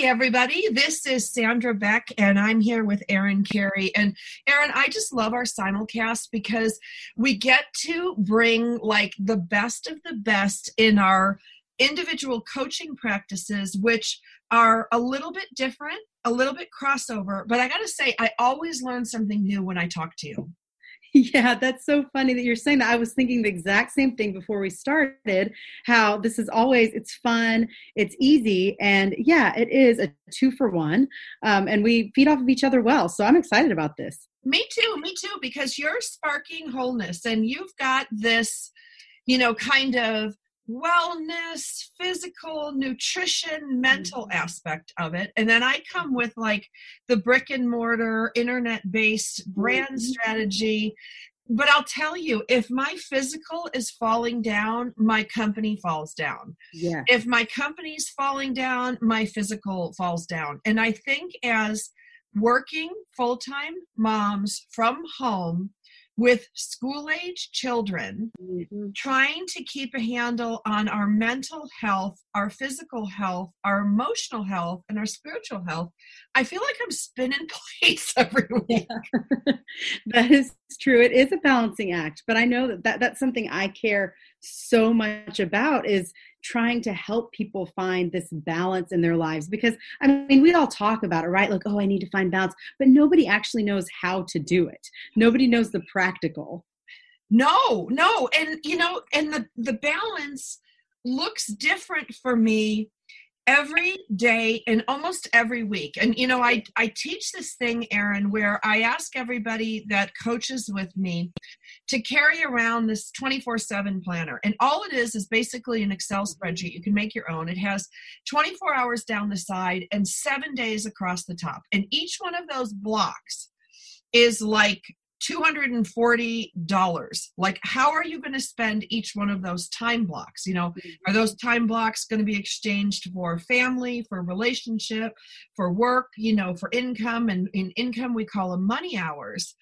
Hey, everybody. This is Sandra Beck, and I'm here with Erin Carey. And Erin, I just love our simulcast because we get to bring like the best of the best in our individual coaching practices, which are a little bit different, a little bit crossover. But I got to say, I always learn something new when I talk to you. Yeah, that's so funny that you're saying that. I was thinking the exact same thing before we started how this is always, it's fun, it's easy, and yeah, it is a two for one. Um, and we feed off of each other well. So I'm excited about this. Me too, me too, because you're sparking wholeness and you've got this, you know, kind of wellness, physical, nutrition, mental mm-hmm. aspect of it. And then I come with like the brick and mortar, internet based brand mm-hmm. strategy. But I'll tell you, if my physical is falling down, my company falls down. Yeah. If my company's falling down, my physical falls down. And I think as working full time moms from home, with school age children, mm-hmm. trying to keep a handle on our mental health, our physical health, our emotional health, and our spiritual health, I feel like I'm spinning plates every week. Yeah. that is true. It is a balancing act, but I know that, that that's something I care so much about is trying to help people find this balance in their lives. Because i mean we all talk about it right? Like oh i need to find balance but nobody actually knows how to do it. Nobody knows the practical. No no and you know and the the balance looks different for me every day and almost every week. And you know i i teach this thing erin where i ask everybody that coaches with me to carry around this 24/7 planner. And all it is is basically an excel spreadsheet. You can make your own. It has 24 hours down the side and 7 days across the top. And each one of those blocks is like $240 like how are you going to spend each one of those time blocks? You know mm-hmm. are those time blocks going to be exchanged for family for relationship for work you know for income and in income we call them money hours?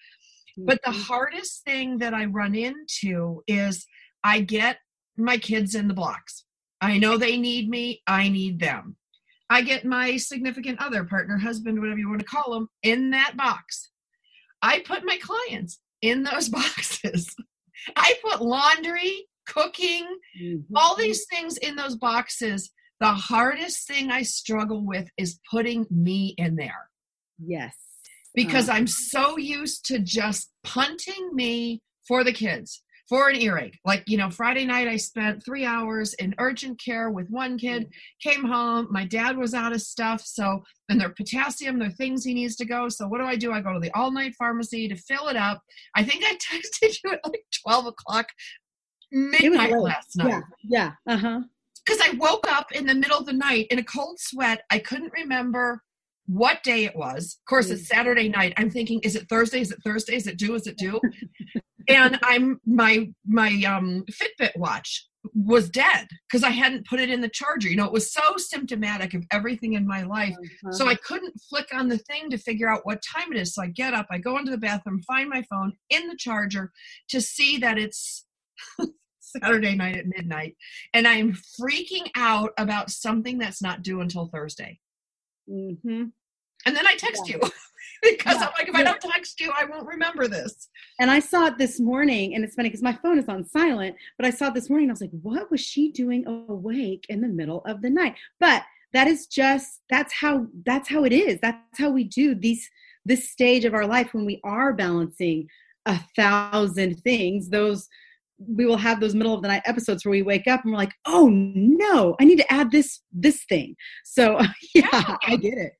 But the mm-hmm. hardest thing that i run into is i get my kids in the blocks. I know they need me i need them. I get my significant other partner husband whatever you want to call them in that box I put my clients in those boxes. I put laundry, cooking, mm-hmm. all these things in those boxes. The hardest thing I struggle with is putting me in there. Yes. Because uh, I'm so used to just punting me for the kids for an earache. Like, you know, Friday night I spent three hours in urgent care with one kid, mm. came home, my dad was out of stuff. So, and their potassium, their things he needs to go. So, what do I do? I go to the all night pharmacy to fill it up. I think I texted you at like 12 o'clock midnight last night. Yeah. Yeah. Uh huh. Because I woke up in the middle of the night in a cold sweat. I couldn't remember what day it was. Of course, it's mm. Saturday night. I'm thinking, is it Thursday? Is it Thursday? Is it due? Is it due? And I'm my my um Fitbit watch was dead because I hadn't put it in the charger. You know, it was so symptomatic of everything in my life. Uh-huh. So I couldn't flick on the thing to figure out what time it is. So I get up, I go into the bathroom, find my phone in the charger to see that it's Saturday night at midnight. And I'm freaking out about something that's not due until Thursday. Mm-hmm. And then I text yeah. you. because yeah, I'm like, if yeah. I don't text you, I won't remember this. And I saw it this morning, and it's funny because my phone is on silent, but I saw it this morning. I was like, what was she doing awake in the middle of the night? But that is just that's how that's how it is. That's how we do these this stage of our life when we are balancing a thousand things. Those we will have those middle of the night episodes where we wake up and we're like, oh no, I need to add this this thing. So yeah, yeah. I get it.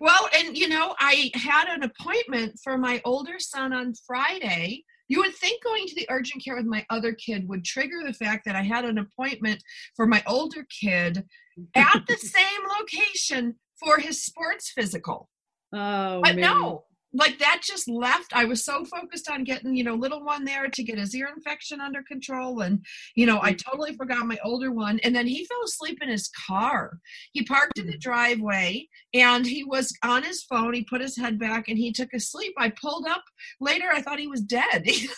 Well, and you know, I had an appointment for my older son on Friday. You would think going to the urgent care with my other kid would trigger the fact that I had an appointment for my older kid at the same location for his sports physical. Oh, but man. no, like that just left i was so focused on getting you know little one there to get his ear infection under control and you know i Mm. totally forgot my older one. And then he fell asleep in his car. He parked in the Mm. driveway and he was on his phone. He put his head back and he took a sleep. I pulled up. Later i thought he was dead. He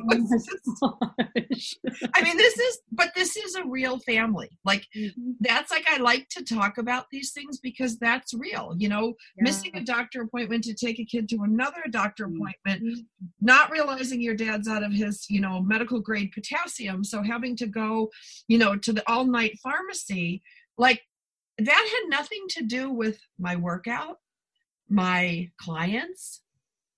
Oh was just- i mean this is but this is a real family. Like Mhm. that's like i like to talk about these things because that's real you know? Missing a doctor appointment to take a kid to another doctor Mhm. appointment not realizing your dad's out of his you know medical grade potassium so having to go you know to the all night pharmacy like that had nothing to do with my workout my clients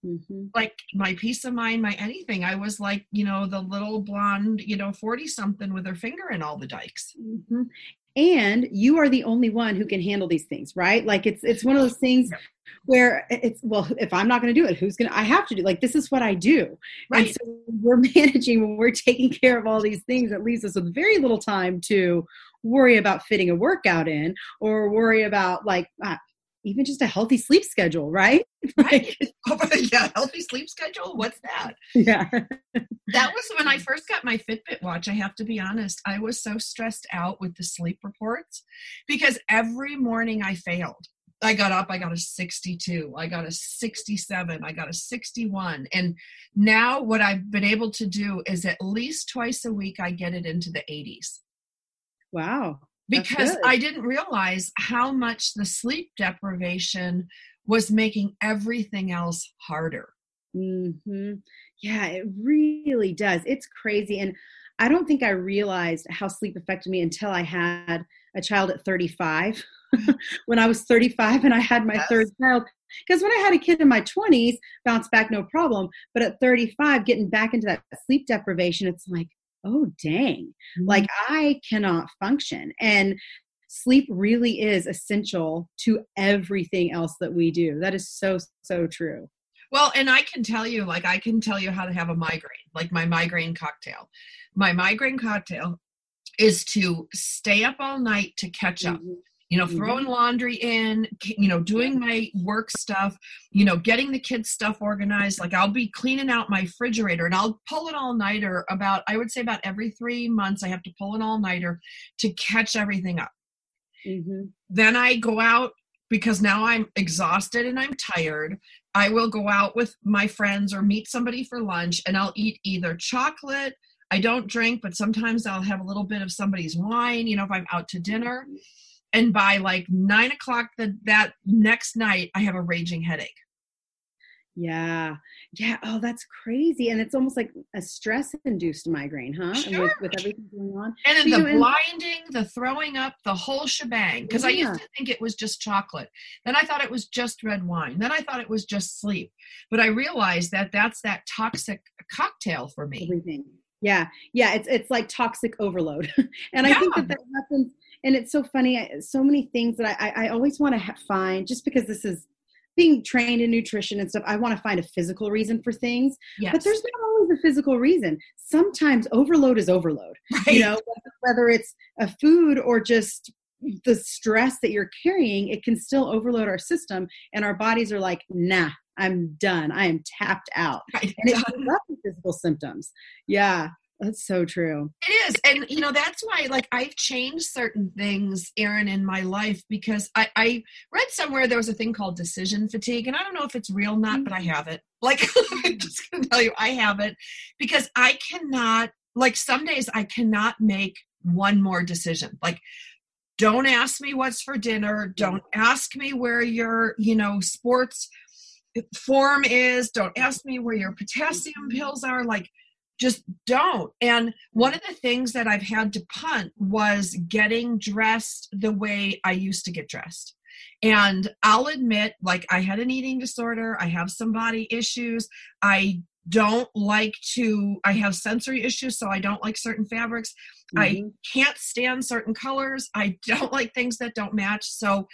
Mhm. like my peace of mind my anything i was like you know the little blonde you know 40 something with her finger in all the dikes Mhm. And you are the only one who can handle these things, right? Like it's it's one of those things where it's well, if I'm not going to do it, who's going to? I have to do. Like this is what I do. right And so we're managing when we're taking care of all these things. that leaves us with very little time to worry about fitting a workout in or worry about like uh, even just a healthy sleep schedule, right? right yeah healthy sleep schedule what's that yeah. that was when I first got my Fitbit watch. I have to be honest. I was so stressed out with the sleep reports because every morning I failed. I got up, I got a 62, I got a 67, I got a 61. And now what I've been able to do is at least twice a week I get it into the 80s Wow. Because. I didn't realize how much the sleep deprivation was making everything else harder. hmm Yeah, it really does. It's crazy. And I don't think I realized how sleep affected me until I had a child at 35. when I was 35 and I had my Yes. third child. Because when I had a kid in my 20s, bounced back no problem. But at 35, getting back into that sleep deprivation, it's like, oh, dang. Like I cannot function. And sleep really is essential to everything else that we do. That is so, so true. Well, and I can tell you, like, I can tell you how to have a migraine, like my migraine cocktail. My migraine cocktail is to stay up all night to catch up. Mhm. You know, throwing laundry in, you know, doing my work stuff, you know, getting the kids' stuff organized. Like, I'll be cleaning out my refrigerator and I'll pull an all nighter about, I would say, about every three months, I have to pull an all nighter to catch everything up. Mhm. then I go out because now I'm exhausted and I'm tired. I will go out with my friends or meet somebody for lunch and I'll eat either chocolate. I don't drink, but sometimes I'll have a little bit of somebody's wine, you know, if I'm out to dinner. And by like nine o'clock the, that next night, I have a raging headache. Yeah. Yeah. Oh, that's crazy. And it's almost like a stress induced migraine, huh? And Sure. with, with everything going on. And then So the blinding, the throwing up, the whole shebang. Because I used to think it was just chocolate. Then I thought it was just red wine. Then I thought it was just sleep. But I realized that that's that toxic cocktail for me. Everything. Yeah. Yeah. It's it's like toxic overload. and I think that that happens. And it's so funny. I- So many things that I, I, I always want to ha- find, just because this is being trained in nutrition and stuff, I want to find a physical reason for things. Yes. But there's not always a physical reason. Sometimes overload is overload. right. you know whether it's a food or just the stress that you're carrying it can still overload our system and our bodies are like nah i'm done i am tapped out Right. and it shows up in physical symptoms yeah that's so true It is. And, you know, that's why, like, I've changed certain things, Erin, in my life because I, I read somewhere there was a thing called decision fatigue. And I don't know if it's real or not, but I have it. Like, I'm just to tell you, I have it because I cannot, like, some days I cannot make one more decision. Like, don't ask me what's for dinner. Don't ask me where your, you know, sports form is. Don't ask me where your potassium pills are. Like, just don't. And one of the things that I've had to punt was getting dressed the way I used to get dressed. And I'll admit, like, I had an eating disorder, I have some body issues, I don't like to, I have sensory issues, so I don't like certain fabrics. I Mhm. can't stand certain colors. I don't like things that don't match. So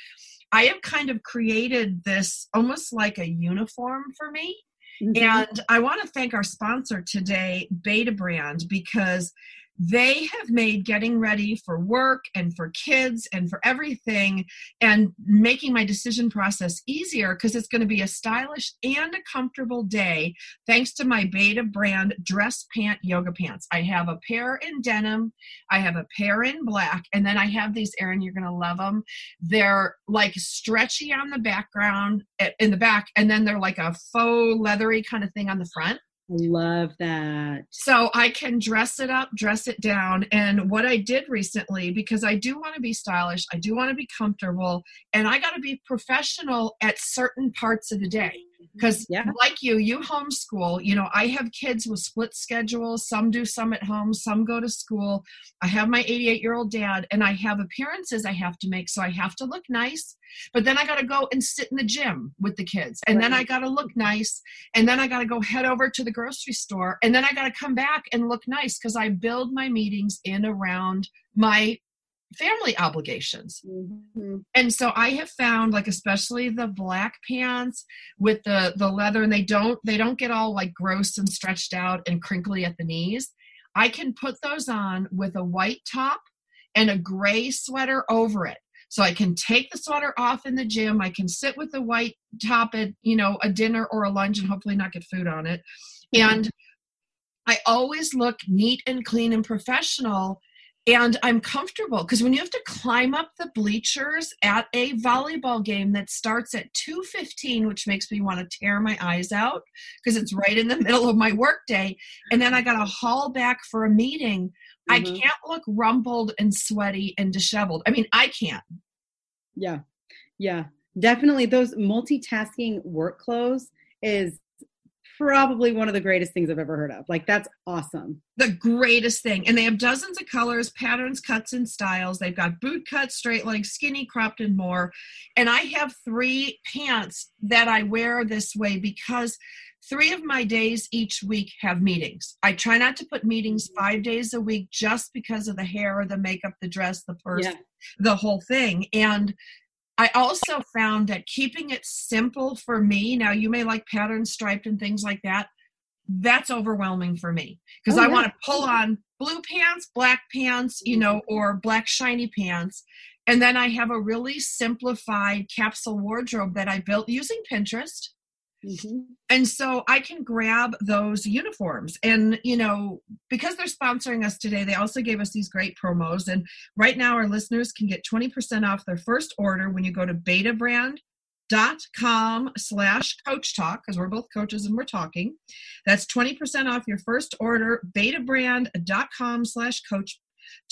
I have kind of created this almost like a uniform for me. Mhm. And I want to thank our sponsor today, Betabrand, because they have made getting ready for work and for kids and for everything and making my decision process easier because it's going to be a stylish and a comfortable day thanks to my Betabrand dress pant yoga pants. I have a pair in denim i have a pair in black and then i have these erin you're going to love them they're like stretchy on the background eh, in the back and then they're like a faux leathery kind of thing on the front Love that. So I can dress it up, dress it down. And what I did recently, because I do want to be stylish, I do want to be comfortable, and I got to be professional at certain parts of the day Mm-hmm. because yeah. like you you homeschool you know i have kids with split schedules some do some at home some go to school i have my 88 year old dad and i have appearances i have to make so i have to look nice but then i got to go and sit in the gym with the kids and right. then i got to look nice and then i got to go head over to the grocery store and then i got to come back and look nice because i build my meetings in around my family obligations. Mm-hmm. And so I have found like especially the black pants with the the leather and they don't they don't get all like gross and stretched out and crinkly at the knees. I can put those on with a white top and a gray sweater over it. So I can take the sweater off in the gym. I can sit with the white top at, you know, a dinner or a lunch and hopefully not get food on it. Mm-hmm. And I always look neat and clean and professional and I'm comfortable because when you have to climb up the bleachers at a volleyball game that starts at 2:15 which makes me want to tear my eyes out because it's right in the middle of my workday and then I got to haul back for a meeting mm-hmm. I can't look rumpled and sweaty and disheveled. I mean I can't yeah. Yeah. Definitely those multitasking work clothes is probably one of the greatest things I've ever heard of. Like that's awesome. The greatest thing. And they have dozens of colors, patterns, cuts, and styles. They've got boot cut, straight leg, skinny, cropped, and more. And I have three pants that I wear this way because three of my days each week have meetings. I try not to put meetings mm-hmm. five days a week just because of the hair, the makeup, the dress, the purse, yeah. the whole thing. And I also found that keeping it simple for me, now you may like pattern striped and things like that, that's overwhelming for me because oh, I want to pull on blue pants, black pants, you know, or black shiny pants. And then I have a really simplified capsule wardrobe that I built using Pinterest. Mm-hmm. And so I can grab those uniforms. And, you know, because they're sponsoring us today, they also gave us these great promos. And right now, our listeners can get 20% off their first order when you go to betabrand.com slash coach talk because we're both coaches and we're talking that's 20% off your first order betabrand.com slash coach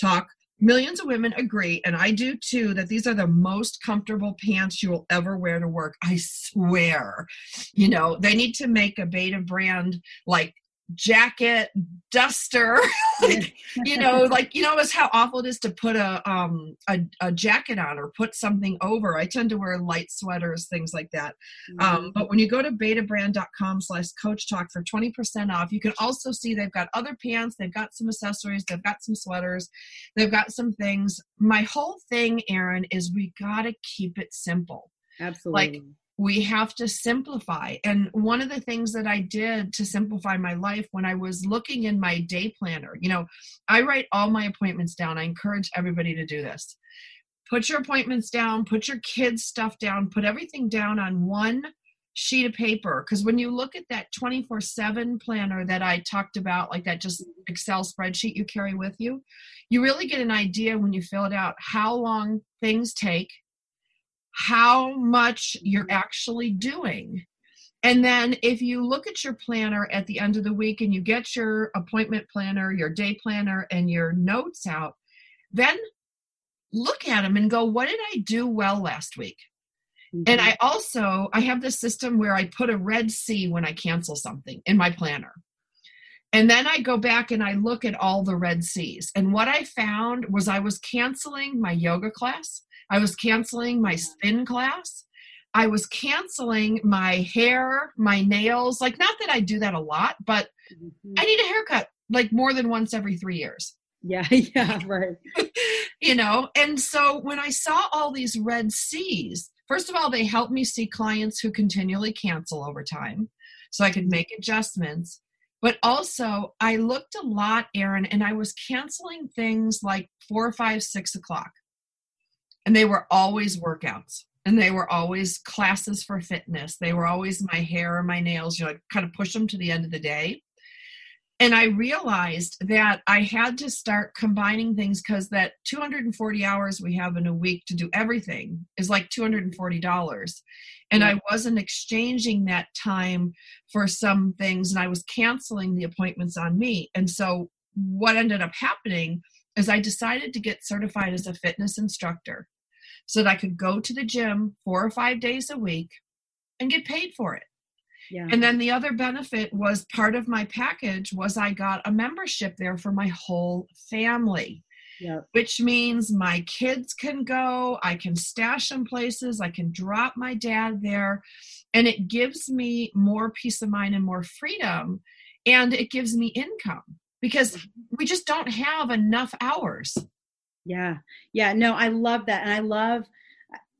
talk millions of women agree, and I do too, that these are the most comfortable pants you will ever wear to work. I swear. You know, they need to make a Betabrand like jacket duster. Like you know like you know is how awful it is to put a um a, a jacket on or put something over. I tend to wear light sweaters things like that. Um, mm-hmm. um, but when you go to betabrand.com slash coach talk for 20% off you can also see they've got other pants they've got some accessories they've got some sweaters they've got some things. My whole thing erin is we gotta keep it simple. Absolutely. like we have to simplify. And one of the things that I did to simplify my life when I was looking in my day planner, you know, I write all my appointments down. I encourage everybody to do this. Put your appointments down, put your kids' stuff down, put everything down on one sheet of paper. Because when you look at that 24 7 planner that I talked about, like that just mm-hmm. Excel spreadsheet you carry with you, you really get an idea when you fill it out how long things take how much you're actually doing. And then if you look at your planner at the end of the week and you get your appointment planner, your day planner, and your notes out, then look at them and go, what did I do well last week? Mm-hmm. And I also I have this system where I put a red C when I cancel something in my planner. And then I go back and I look at all the red C's. And what I found was I was canceling my yoga class. I was canceling my spin class. I was canceling my hair, my nails. Like, not that I do that a lot, but mm-hmm. I need a haircut like more than once every three years. Yeah, yeah, right. you know, and so when I saw all these red C's, first of all, they helped me see clients who continually cancel over time so I could make adjustments. But also, I looked a lot, Erin, and I was canceling things like four, five, six o'clock. And they were always workouts. And they were always classes for fitness. They were always my hair or my nails, you know, I kind of push them to the end of the day. And i realized that i had to start combining things because that 240 hours we have in a week to do everything is like $240 and i wasn't exchanging that time for some things and i was canceling the appointments on me. And so what ended up happening is i decided to get certified as a fitness instructor so that i could go to the gym four or five days a week and get paid for it yeah. And then the other benefit was part of my package was I got a membership there for my whole family. Which means my kids can go, I can stash them places, I can drop my dad there, and it gives me more peace of mind and more freedom, and it gives me income because mm-hmm. we just don't have enough hours. Yeah. Yeah. No, I love that. And I love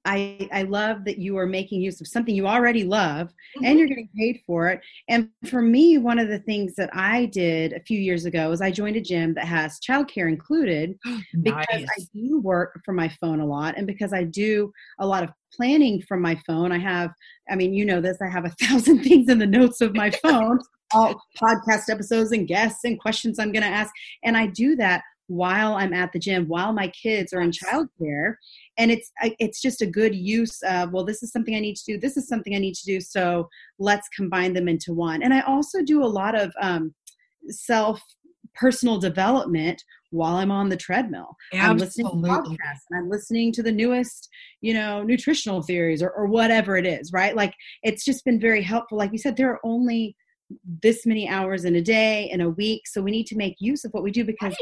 I, I love that you are making use of something you already love mm-hmm. and you're getting paid for it. And for me, one of the things that I did a few years ago is I joined a gym that has childcare included because. I do work from my phone a lot and because I do a lot of planning from my phone. I have, I mean, you know this, I have a thousand things in the notes of my phone, all podcast episodes and guests and questions I'm going to ask. And I do that while I'm at the gym, while my kids are in childcare. And it's it's just a good use of well, this is something I need to do. This is something I need to do. So let's combine them into one. And I also do a lot of um, self personal development while I'm on the treadmill. Absolutely. I'm listening to podcasts and I'm listening to the newest, you know, nutritional theories or, or whatever it is, right? Like it's just been very helpful. Like you said, there are only this many hours in a day in a week so we need to make use of what we do because right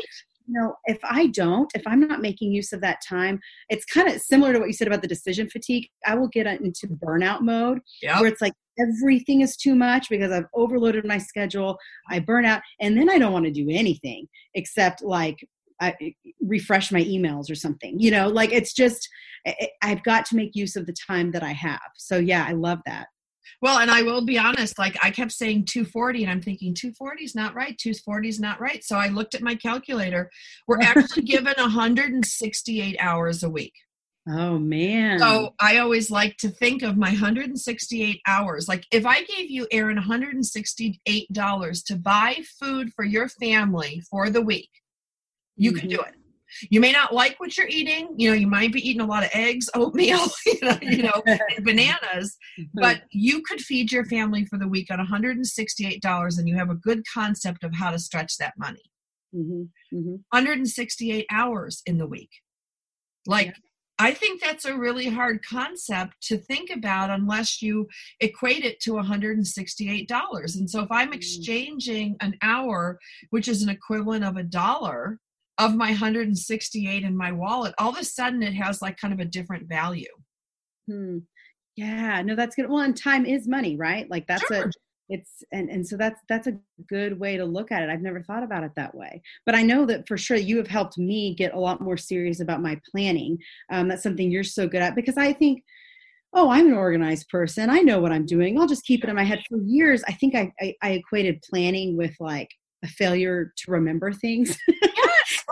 you know, if I don't, if I'm not making use of that time, it's kind of similar to what you said about the decision fatigue. I will get into burnout mode yep. where it's like everything is too much because I've overloaded my schedule. I burn out, and then I don't want to do anything except like I, refresh my emails or something. You know, like it's just I've got to make use of the time that I have. So yeah, I love that. Well, and I will be honest, like I kept saying 240 and I'm thinking 240 is not right. 240 is not right. So I looked at my calculator. We're actually given 168 hours a week. Oh man. So I always like to think of my 168 hours. Like if I gave you Erin $168 to buy food for your family for the week, you mm-hmm. could do it you may not like what you're eating you know you might be eating a lot of eggs oatmeal you know, you know and bananas but you could feed your family for the week on $168 and you have a good concept of how to stretch that money mm-hmm. Mm-hmm. 168 hours in the week like yeah. I think that's a really hard concept to think about unless you equate it to $168. And so if I'm mm. exchanging an hour, which is an equivalent of a dollar, of my 168 in my wallet, all of a sudden it has like kind of a different value. Hmm. Yeah, no, that's good. Well, and time is money, right? Like that's sure. a it's and and so that's that's a good way to look at it. I've never thought about it that way, but I know that for sure you have helped me get a lot more serious about my planning. Um, that's something you're so good at because I think oh i'm an organized person i know what i'm doing i'll just keep it in my head for years i think i, I, I equated planning with like a failure to remember things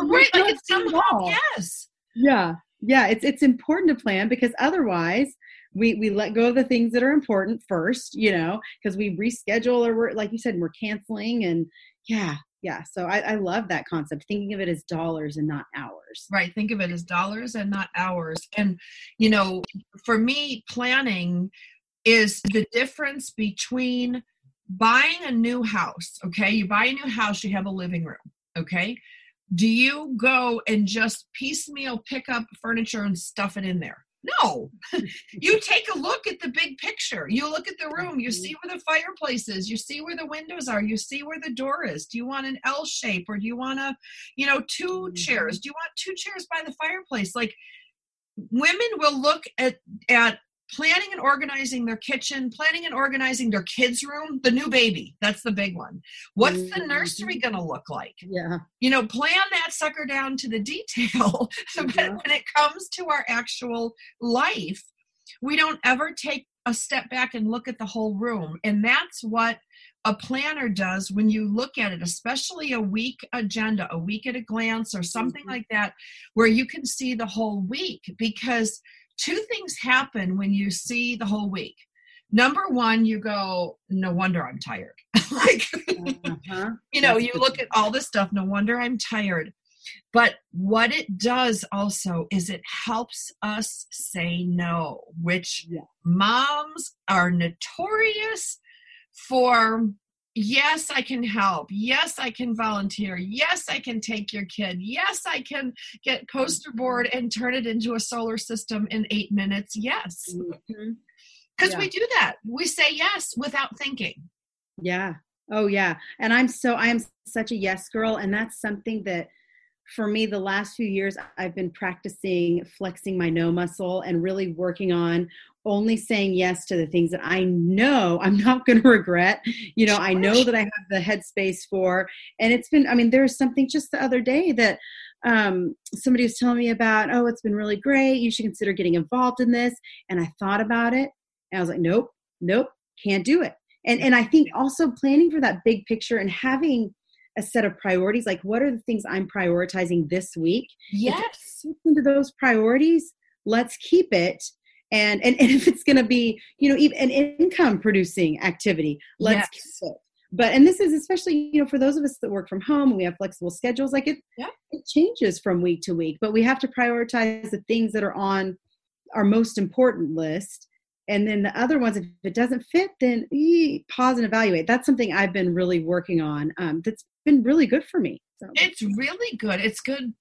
right like it's somehow yes. Yeah yeah it's it's important to plan because otherwise we we let go of the things that are important first you know because we reschedule or we're like you said we're canceling and yeah yeah so I, I love that concept thinking of it as dollars and not hours. Right think of it as dollars and not hours and you know for me planning is the difference between buying a new house okay? You buy a new house you have a living room okay do you go and just piecemeal pick up furniture and stuff it in there? No. you take a look at the big picture. You look at the room. You see where the fireplace is. You see where the windows are. You see where the door is. Do you want an L shape or do you want a, you know, two mm-hmm. chairs? Do you want two chairs by the fireplace? Like women will look at at planning and organizing their kitchen, planning and organizing their kids' room, the new baby. That's the big one. What's mm-hmm. the nursery going to look like? Yeah. You know, plan that sucker down to the detail. but when it comes to our actual life, we don't ever take a step back and look at the whole room. And that's what a planner does when you look at it, especially a week agenda, a week at a glance, or something Mhm. like that, where you can see the whole week. Because two things happen when you see the whole week. Number one, you go, no wonder I'm tired. like, Uh-huh. you know, you look at all this stuff, no wonder I'm tired. But what it does also is it helps us say no, which Yeah. moms are notorious for. Yes, I can help. Yes, I can volunteer. Yes, I can take your kid. Yes, I can get poster board and turn it into a solar system in eight minutes. Yes, Mhm. because Yeah. we do that. We say yes without thinking. Yeah. Oh yeah. And I'm so I am such a yes girl and that's something that for me the last few years I've been practicing flexing my no muscle and really working on only saying yes to the things that I know I'm not going to regret. You know, I know that I have the headspace for and it's been I mean there's something just the other day that um somebody was telling me about, "Oh, it's been really great. You should consider getting involved in this." And I thought about it and I was like, "Nope. Nope. Can't do it." and and i think also planning for that big picture and having a set of priorities like what are the things i'm prioritizing this week Yes. Into those priorities let's keep it and and, and if it's going to be you know even an income producing activity let's Yes. keep it. But and this is especially you know for those of us that work from home and we have flexible schedules like it Yeah. it changes from week to week but we have to prioritize the things that are on our most important list. And then the other ones if it doesn't fit then eh, pause and evaluate. That's something i've been really working on um, that's been really good for me so. It's really good. It's good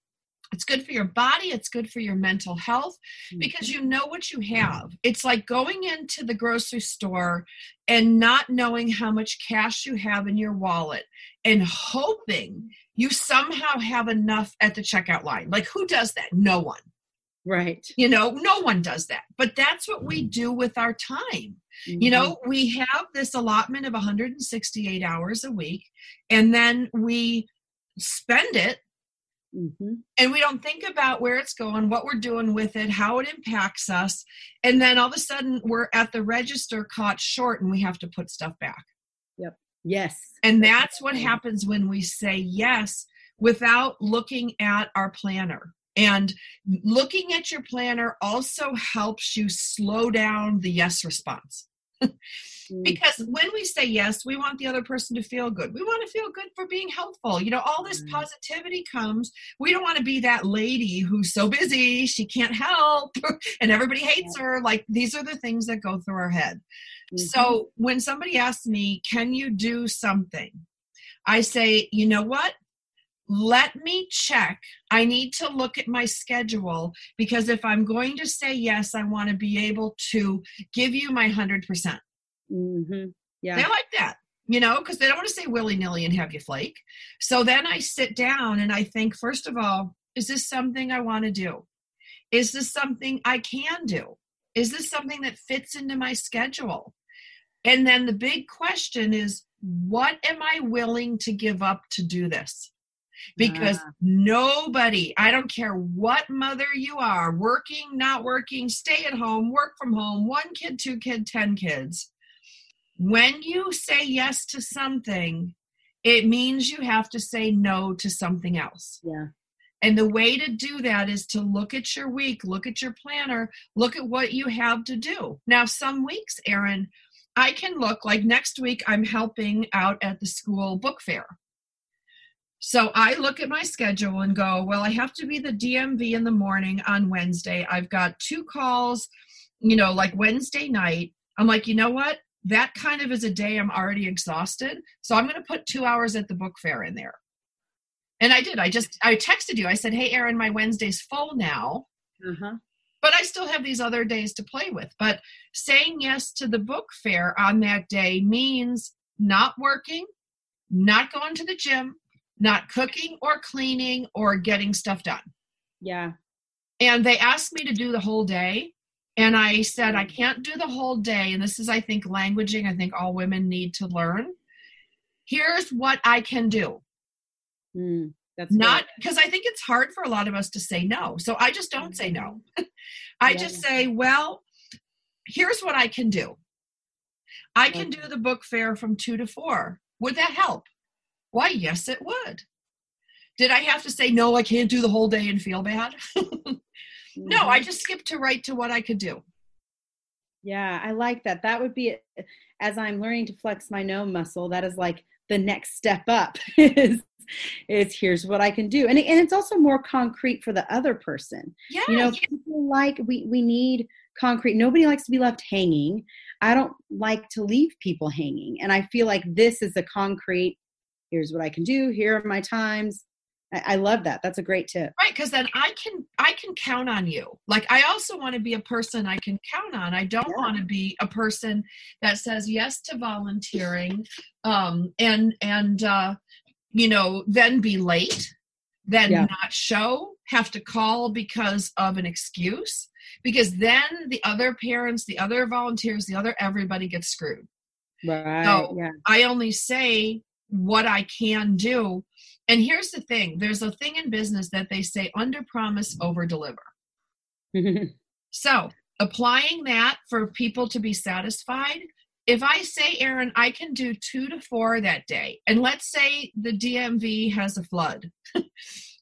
it's good for your body it's good for your mental health because mm-hmm. you know what you have. It's like going into the grocery store and not knowing how much cash you have in your wallet and hoping you somehow have enough at the checkout line. Like who does that? No one. Right. You know no one does that. But that's what we mm-hmm. do with our time. You know mm-hmm. we have this allotment of 168 hours a week and then we spend it hmm and we don't think about where it's going, what we're doing with it, how it impacts us. And then all of a sudden we're at the register caught short and we have to put stuff back. Yep. Yes And that's what happens when we say yes without looking at our planner. And looking at your planner also helps you slow down the yes response. Mm, because when we say yes we want the other person to feel good. We want to feel good for being helpful. You know all this positivity comes we don't want to be that lady who's so busy she can't help and everybody hates her. Like these are the things that go through our head. Mhm. so when somebody asks me can you do something? I say you know what let me check. I need to look at my schedule because if I'm going to say yes, I want to be able to give you my 100%. Mhm. yeah They like that, you know, because they don't want to say willy nilly and have you flake. So then I sit down and I think, first of all, is this something I want to do? Is this something I can do? Is this something that fits into my schedule? And then the big question is, what am I willing to give up to do this? Because Ah. nobody, I don't care what mother you are, working, not working, stay at home, work from home, one kid, two kid, 10 kids. When you say yes to something, it means you have to say no to something else. yeah And the way to do that is to look at your week, look at your planner, look at what you have to do. Now, some weeks, Erin, I can look like next week I'm helping out at the school book fair. So I look at my schedule and go, well, I have to be the DMV in the morning on Wednesday. I've got two calls, you know, like Wednesday night. I'm like, you know what? That kind of is a day I'm already exhausted. So I'm going to put two hours at the book fair in there. And I did. I just I texted you. I said, "Hey, Erin, my Wednesday's full now, uh-huh but I still have these other days to play with." But saying yes to the book fair on that day means not working, not going to the gym, not cooking or cleaning or getting stuff done. yeah And they asked me to do the whole day, and I said I can't do the whole day. And this is, I think, languaging. I think all women need to learn. Here's what I can do Mm, that's not because I think it's hard for a lot of us to say no. So I just don't say no. I just say, well, here's what I can do. I can do the book fair from two to four. Would that help? Why, yes, it would. Did I have to say, no, I can't do the whole day and feel bad? no, mm-hmm. I just skipped to right to what I could do. Yeah, I like that. That would be as I'm learning to flex my no muscle, that is like the next step up is is here's what I can do. And, and it's also more concrete for the other person. Yeah. You know, yeah. people like we we need concrete. Nobody likes to be left hanging. I don't like to leave people hanging. And I feel like this is a concrete, here's what I can do, here are my times. I, I love that. That's a great tip. Right, because then I can I can count on you. Like I also want to be a person I can count on. I don't Yeah. want to be a person that says yes to volunteering, um, and and uh, you know then be late, then Yeah. not show, have to call because of an excuse. Because then the other parents, the other volunteers, the other everybody gets screwed. Right. So- yeah. I only say what I can do. And here's the thing there's a thing in business that they say under promise, over deliver. So applying that for people to be satisfied. If I say, Erin, I can do two to four that day, and let's say the DMV has a flood,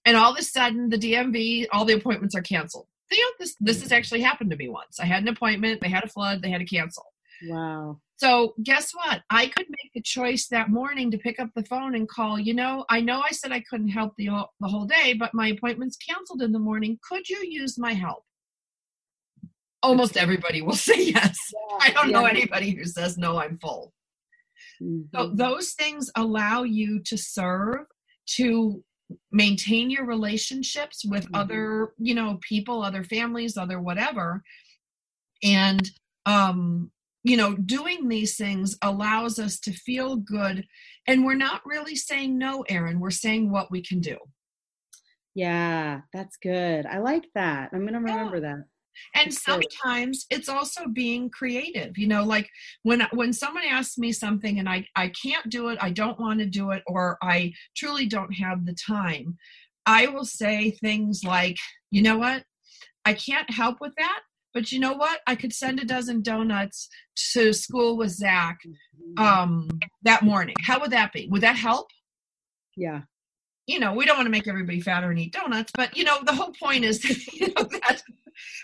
and all of a sudden the DMV, all the appointments are canceled. You know, this this has actually happened to me once. I had an appointment, they had a flood, they had to cancel. Wow. So guess what? I could make a choice that morning to pick up the phone and call. You know, I know I said I couldn't help the whole, the whole day, but my appointment's canceled in the morning. Could you use my help? Almost everybody will say yes. I don't know anybody who says no. I'm full. So Mhm. those things allow you to serve, to maintain your relationships with Mhm. other, you know, people, other families, other whatever. And um, you know, doing these things allows us to feel good. And we're not really saying no, Erin. We're saying what we can do. Yeah, that's good. I like that. I'm gonna remember that. and That's good. sometimes it's also being creative you know like when when someone asks me something and i i can't do it i don't want to do it or i truly don't have the time i will say things like you know what i can't help with that but you know what i could send a dozen donuts to school with zach Mhm. um that morning how would that be would that help yeah. you know, we don't want to make everybody fatter and eat donuts, but you know, the whole point is you know, that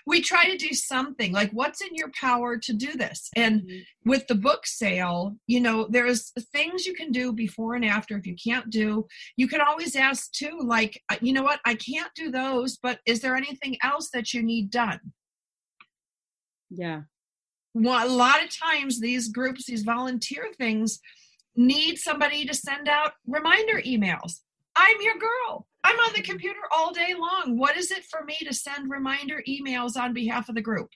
we try to do something like what's in your power to do this. And Mhm. with the book sale, you know, there's things you can do before and after. If you can't do, you can always ask too, like, you know what, I can't do those, but is there anything else that you need done? Yeah. Well, a lot of times these groups, these volunteer things, need somebody to send out reminder emails. I'm your girl. I'm on the mm-hmm. computer all day long. What is it for me to send reminder emails on behalf of the group?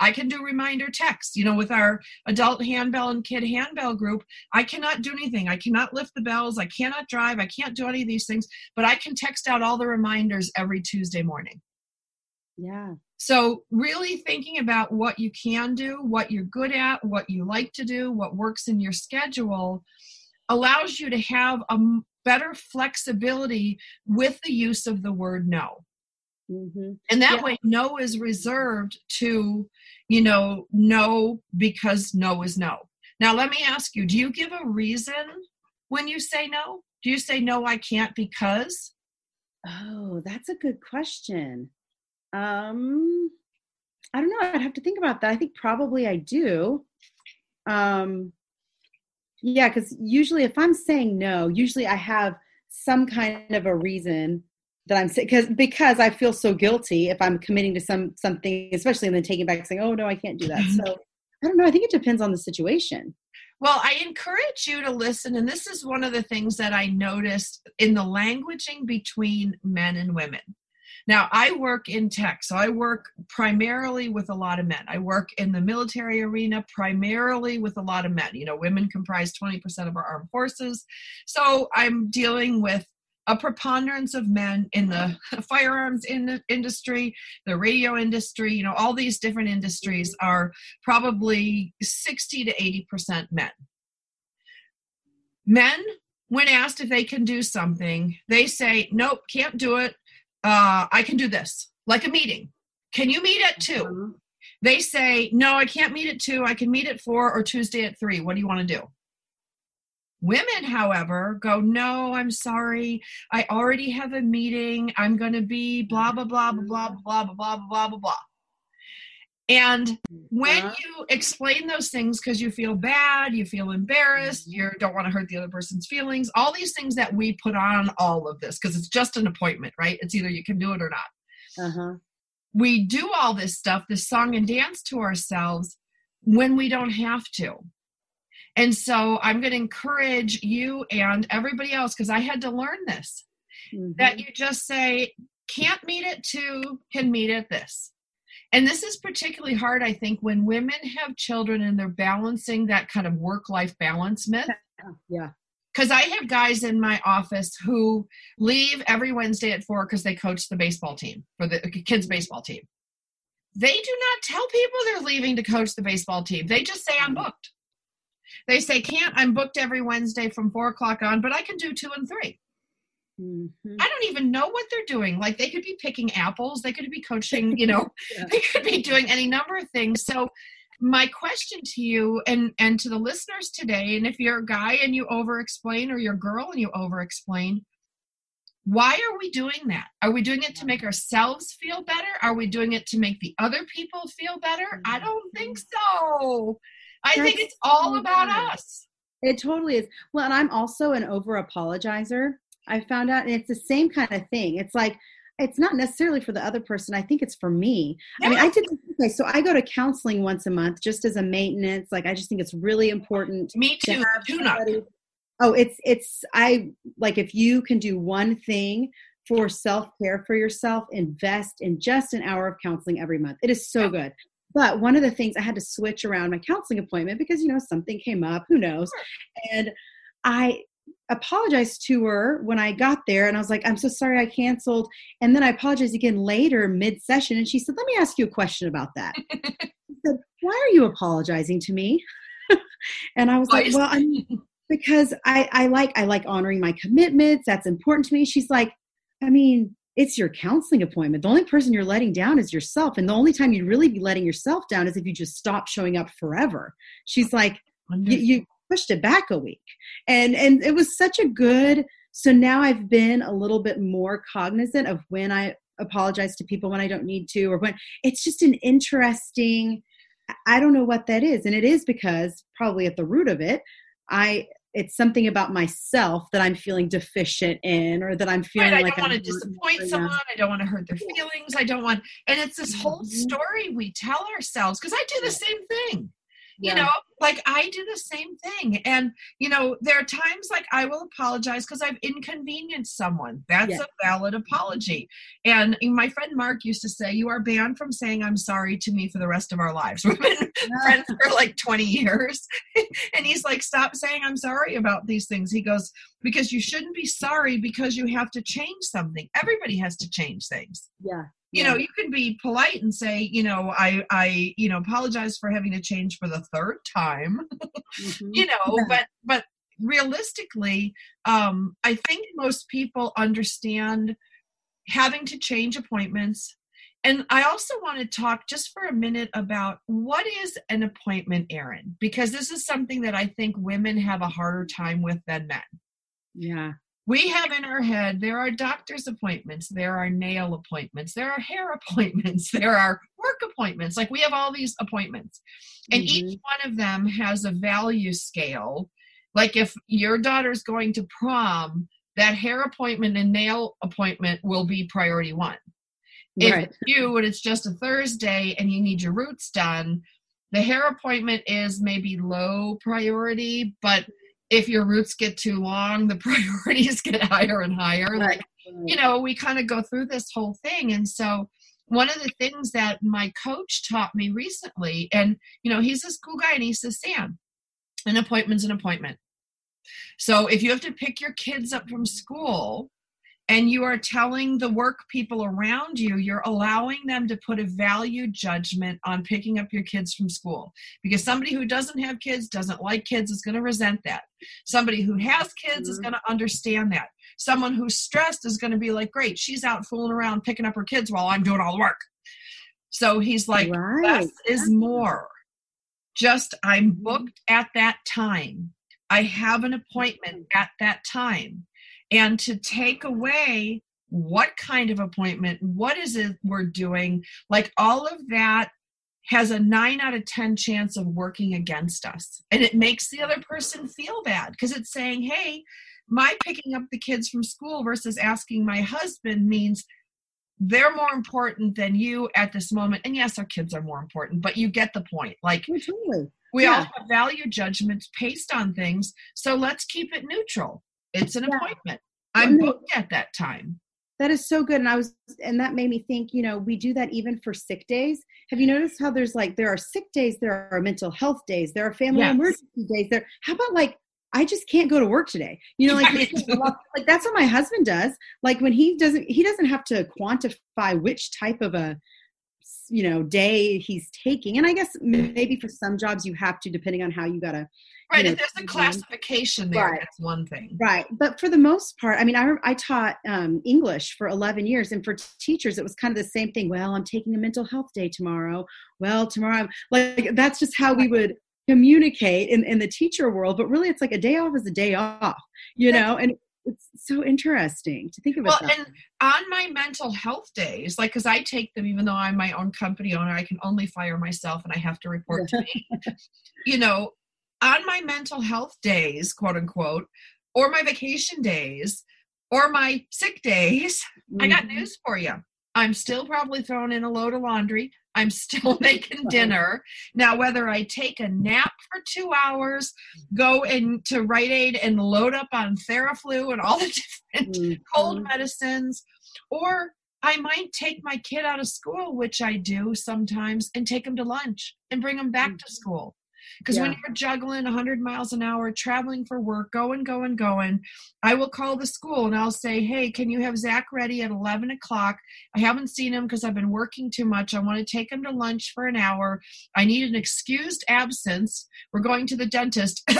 I can do reminder text. You know, with our adult handbell and kid handbell group, I cannot do anything. I cannot lift the bells. I cannot drive. I can't do any of these things, but I can text out all the reminders every Tuesday morning. Yeah. So, really thinking about what you can do, what you're good at, what you like to do, what works in your schedule allows you to have a better flexibility with the use of the word no. hmm And that Yeah. way, no is reserved to, you know, no because no is no. Now, let me ask you do you give a reason when you say no? Do you say no, I can't because? Oh, that's a good question. Um, I don't know. I'd have to think about that. I think probably I do. Um, yeah, because usually if I'm saying no, usually I have some kind of a reason that I'm saying because because I feel so guilty if I'm committing to some something, especially and then taking back saying, "Oh no, I can't do that." So I don't know. I think it depends on the situation. Well, I encourage you to listen, and this is one of the things that I noticed in the languaging between men and women. Now, I work in tech, so I work primarily with a lot of men. I work in the military arena primarily with a lot of men. You know, women comprise 20% of our armed forces. So I'm dealing with a preponderance of men in the firearms in industry, the radio industry, you know, all these different industries are probably 60 to 80% men. Men, when asked if they can do something, they say, nope, can't do it. Uh, I can do this, like a meeting. Can you meet at two? They say, no, I can't meet at two. I can meet at four or Tuesday at three. What do you want to do? Women, however, go, no, I'm sorry. I already have a meeting. I'm going to be blah, blah, blah, blah, blah, blah, blah, blah, blah, blah, blah. And when you explain those things because you feel bad, you feel embarrassed, you don't want to hurt the other person's feelings, all these things that we put on all of this because it's just an appointment, right? It's either you can do it or not. Uh-huh. We do all this stuff, this song and dance to ourselves when we don't have to. And so I'm going to encourage you and everybody else because I had to learn this mm-hmm. that you just say, can't meet at two, can meet at this and this is particularly hard, I think, when women have children and they're balancing that kind of work life balance myth. Yeah. Because I have guys in my office who leave every Wednesday at four because they coach the baseball team for the uh, kids' mm-hmm. baseball team. They do not tell people they're leaving to coach the baseball team. They just say, I'm mm-hmm. booked. They say, can't, I'm booked every Wednesday from four o'clock on, but I can do two and three. Mm-hmm. I don't even know what they're doing. Like they could be picking apples, they could be coaching, you know, yeah. they could be doing any number of things. So my question to you and and to the listeners today, and if you're a guy and you over explain or you're a girl and you over explain, why are we doing that? Are we doing it to make ourselves feel better? Are we doing it to make the other people feel better? I don't think mm-hmm. so. I That's think it's all about us. It totally is. Well, and I'm also an over apologizer. I found out, and it's the same kind of thing. It's like it's not necessarily for the other person. I think it's for me. Yeah. I mean, I did okay. So I go to counseling once a month just as a maintenance. Like I just think it's really important. Me too. To oh, it's it's I like if you can do one thing for self care for yourself, invest in just an hour of counseling every month. It is so yeah. good. But one of the things I had to switch around my counseling appointment because you know something came up. Who knows? Sure. And I apologized to her when I got there and I was like, I'm so sorry I canceled. And then I apologized again later mid session. And she said, Let me ask you a question about that. said, Why are you apologizing to me? and I was like, Well, I'm because I, I like I like honoring my commitments. That's important to me. She's like, I mean, it's your counseling appointment. The only person you're letting down is yourself. And the only time you'd really be letting yourself down is if you just stop showing up forever. She's like, you, pushed it back a week and and it was such a good so now i've been a little bit more cognizant of when i apologize to people when i don't need to or when it's just an interesting i don't know what that is and it is because probably at the root of it i it's something about myself that I'm feeling deficient in, or that I'm feeling right, I like don't want to disappoint someone. I don't want to hurt their feelings. I don't want, and it's this whole mm-hmm. story we tell ourselves because I do the same thing you know like i do the same thing. And you know there are times like i will apologize because i've inconvenienced someone. That's yeah. a valid apology. And my friend mark used to say you are banned from saying i'm sorry to me for the rest of our lives. We've been yeah. friends for like 20 years. And he's like stop saying i'm sorry about these things. He goes because you shouldn't be sorry because you have to change something. Everybody has to change things. Yeah you know you can be polite and say you know i i you know apologize for having to change for the third time. Mm-hmm. you know yeah. but but realistically um i think most people understand having to change appointments. And i also want to talk just for a minute about what is an appointment erin because this is something that i think women have a harder time with than men. Yeah we have in our head there are doctor's appointments there are nail appointments there are hair appointments there are work appointments like we have all these appointments and mm-hmm. each one of them has a value scale like if your daughter's going to prom that hair appointment and nail appointment will be priority one if right. you and it's just a thursday and you need your roots done the hair appointment is maybe low priority but if your roots get too long, the priorities get higher and higher. Like, you know, we kind of go through this whole thing. And so, one of the things that my coach taught me recently, and, you know, he's this cool guy and he says, Sam, an appointment's an appointment. So, if you have to pick your kids up from school, and you are telling the work people around you, you're allowing them to put a value judgment on picking up your kids from school. Because somebody who doesn't have kids, doesn't like kids, is going to resent that. Somebody who has kids mm-hmm. is going to understand that. Someone who's stressed is going to be like, great, she's out fooling around picking up her kids while I'm doing all the work. So he's like, Right. less is more. Just I'm Mm-hmm. booked at that time. I have an appointment at that time. And to take away what kind of appointment, what is it we're doing, like all of that has a nine out of 10 chance of working against us. And it makes the other person feel bad because it's saying, hey, my picking up the kids from school versus asking my husband means they're more important than you at this moment. And yes, our kids are more important, but you get the point. Like we all have value judgments based on things. So let's keep it neutral. It's an Yeah. appointment. I'm mm-hmm. no- booked at that time. That is so good. And I was, and that made me think, you know, we do that even for sick days. Have you noticed how there's like, there are sick days, there are mental health days, there are family Yes. emergency days. There, how about like, I just can't go to work today. You know, like, Right. like that's what my husband does. Like when he doesn't, he doesn't have to quantify which type of a, you know, day he's taking. And I guess maybe for some jobs you have to, depending on how you gotta Right. know, if there's a classification there, Right. that's one thing. Right. But for the most part, I mean, I, I taught um, English for 11 years, and for t- teachers, it was kind of the same thing. Well, I'm taking a mental health day tomorrow. Well, tomorrow, I'm like, that's just how we would communicate in, in the teacher world. But really, it's like a day off is a day off, you know? And it's so interesting to think about. Well, that and on my mental health days, like, because I take them, even though I'm my own company owner, I can only fire myself and I have to report to me. You know, on my mental health days, quote unquote, or my vacation days, or my sick days, I got Mhm. news for you. I'm still probably throwing in a load of laundry. I'm still making dinner. Now, whether I take a nap for two hours, go into Rite Aid and load up on Theraflu and all the different Mhm. cold medicines, or I might take my kid out of school, which I do sometimes, and take him to lunch and bring him back to school. Because when you're juggling 100 miles an hour, traveling for work, going, going, going, I will call the school and I'll say, hey, can you have Zach ready at 11 o'clock? I haven't seen him because I've been working too much. I want to take him to lunch for an hour. I need an excused absence. We're going to the dentist.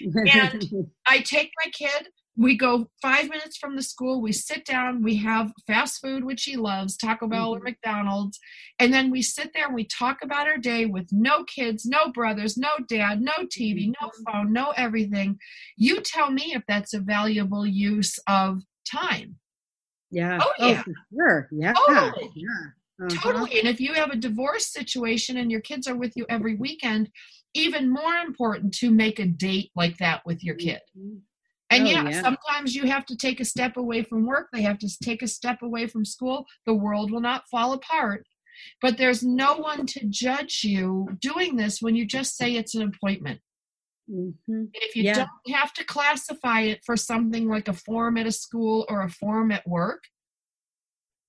And- I take my kid. We go five minutes from the school. We sit down. We have fast food, which he loves, Taco Bell or Mhm. McDonald's. And then we sit there and we talk about our day with no kids, no brothers, no dad, no TV, no phone, no everything. You tell me if that's a valuable use of time. yeah. Oh, yeah. for sure. Yeah. Totally. Yeah. Uh-huh. Totally. And if you have a divorce situation and your kids are with you every weekend, even more important to make a date like that with your kid. And Oh, yeah, yeah. sometimes you have to take a step away from work. They have to take a step away from school. The world will not fall apart. But there's no one to judge you doing this when you just say it's an appointment. Mhm. If you Yeah. don't have to classify it for something like a form at a school or a form at work,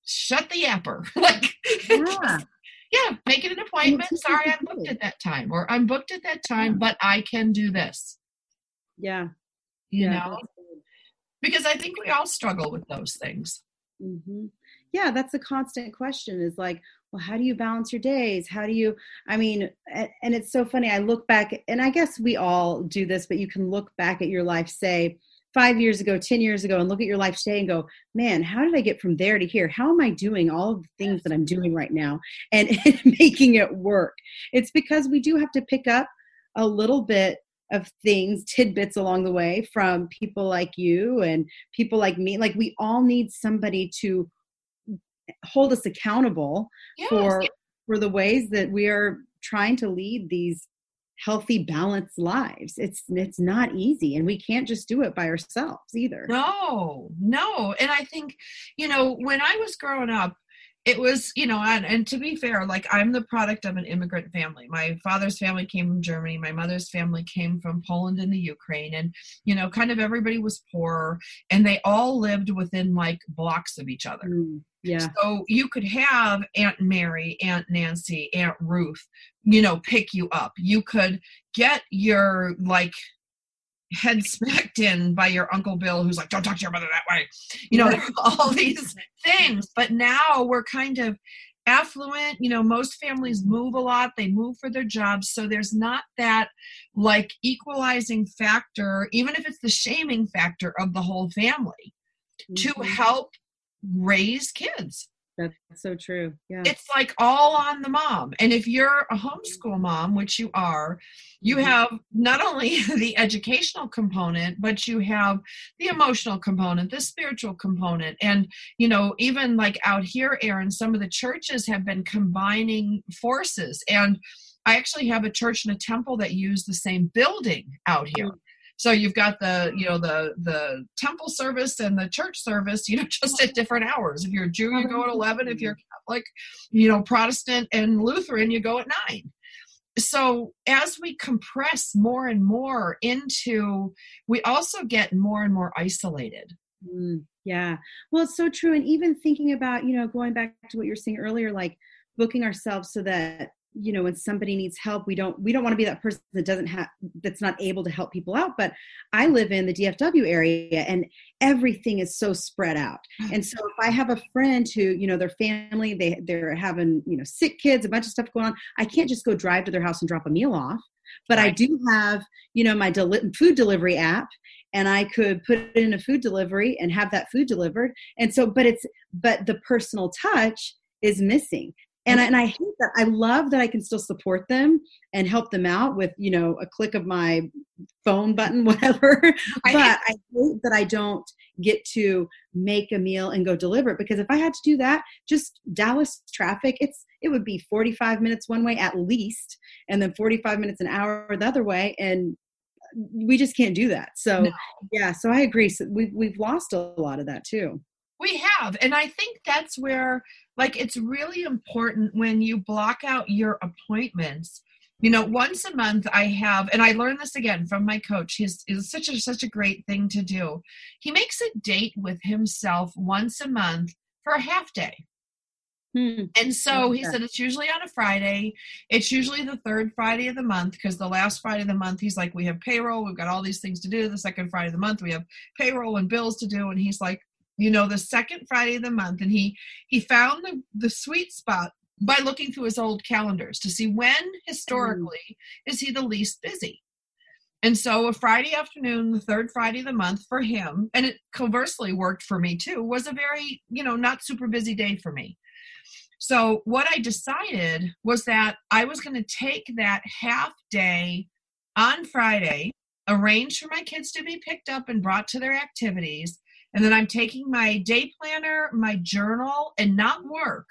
shut the yapper. like, Yeah. yeah, make it an appointment. Sorry, I'm booked at that time, or I'm booked at that time, Yeah. but I can do this. Yeah. You yeah, know, because I think we all struggle with those things. hmm Yeah, that's a constant question is like, well, how do you balance your days? How do you, I mean, and it's so funny. I look back, and I guess we all do this, but you can look back at your life, say, five years ago, 10 years ago, and look at your life today and go, man, how did I get from there to here? How am I doing all of the things that I'm doing right now and, and making it work? It's because we do have to pick up a little bit of things, tidbits along the way from people like you and people like me. Like we all need somebody to hold us accountable Yes. for for the ways that we are trying to lead these healthy balanced lives it's it's not easy and we can't just do it by ourselves either No, no. And I think, you know, when I was growing up, it was, you know, and, and to be fair, like I'm the product of an immigrant family. My father's family came from Germany, my mother's family came from Poland and the Ukraine. And, you know, kind of everybody was poor and they all lived within like blocks of each other. Mm, yeah So you could have Aunt Mary, Aunt Nancy, Aunt Ruth, you know, pick you up. You could get your like head smacked in by your Uncle Bill, who's like, don't talk to your mother that way. You know, all these things. But now we're kind of affluent. You know, most families move a lot, they move for their jobs. So there's not that like equalizing factor, even if it's the shaming factor of the whole family to Mhm. help raise kids That's so true. Yeah. It's like all on the mom. And if you're a homeschool mom, which you are, you Mhm. have not only the educational component, but you have the emotional component, the spiritual component. And, you know, even like out here, Erin, some of the churches have been combining forces. And I actually have a church and a temple that use the same building out here. So you've got the, you know, the the temple service and the church service, you know, just at different hours. If you're a Jew, you go at eleven. If you're Catholic, you know, Protestant and Lutheran, you go at nine. So as we compress more and more into, we also get more and more isolated. Mm, yeah. Well, it's so true. And even thinking about, you know, going back to what you were saying earlier, like booking ourselves so that, you know, when somebody needs help, we don't we don't want to be that person that doesn't have that's not able to help people out. But I live in the DFW area and everything is so spread out. Mm. And so if I have a friend who, you know, their family, they they're having, you know, sick kids, a bunch of stuff going on, I can't just go drive to their house and drop a meal off. But I do have, you know, my deli- food delivery app and I could put in a food delivery and have that food delivered. And so, but it's, but the personal touch is missing. And I, and I hate that. I love that I can still support them and help them out with, you know, a click of my phone button, whatever. But I hate that I don't get to make a meal and go deliver it because if I had to do that, just Dallas traffic, it's it would be 45 minutes one way at least, and then 45 minutes an hour the other way, and we just can't do that. So No. yeah, so I agree. So we've we've lost a lot of that too. We have. And I think that's where, like, it's really important when you block out your appointments. You know, once a month I have, and I learned this again from my coach. He's is such a such a great thing to do. He makes a date with himself once a month for a half day. Hmm. And so he said it's usually on a Friday. It's usually the third Friday of the month because the last Friday of the month, he's like, we have payroll. We've got all these things to do. The second Friday of the month, we have payroll and bills to do. And he's like, you know, the second Friday of the month. And he he found the, the sweet spot by looking through his old calendars to see when historically is he the least busy. And so a Friday afternoon, the third Friday of the month for him, and it conversely worked for me too, was a very, you know, not super busy day for me. So what I decided was that I was going to take that half day on Friday, arrange for my kids to be picked up and brought to their activities, and then I'm taking my day planner, my journal, and not work.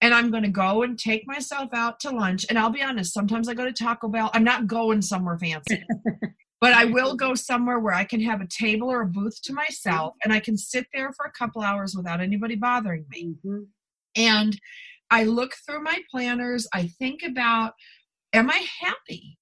And I'm going to go and take myself out to lunch. And I'll be honest, sometimes I go to Taco Bell. I'm not going somewhere fancy, but I will go somewhere where I can have a table or a booth to myself and I can sit there for a couple hours without anybody bothering me Mhm. and I look through my planners. I think about, am I happy?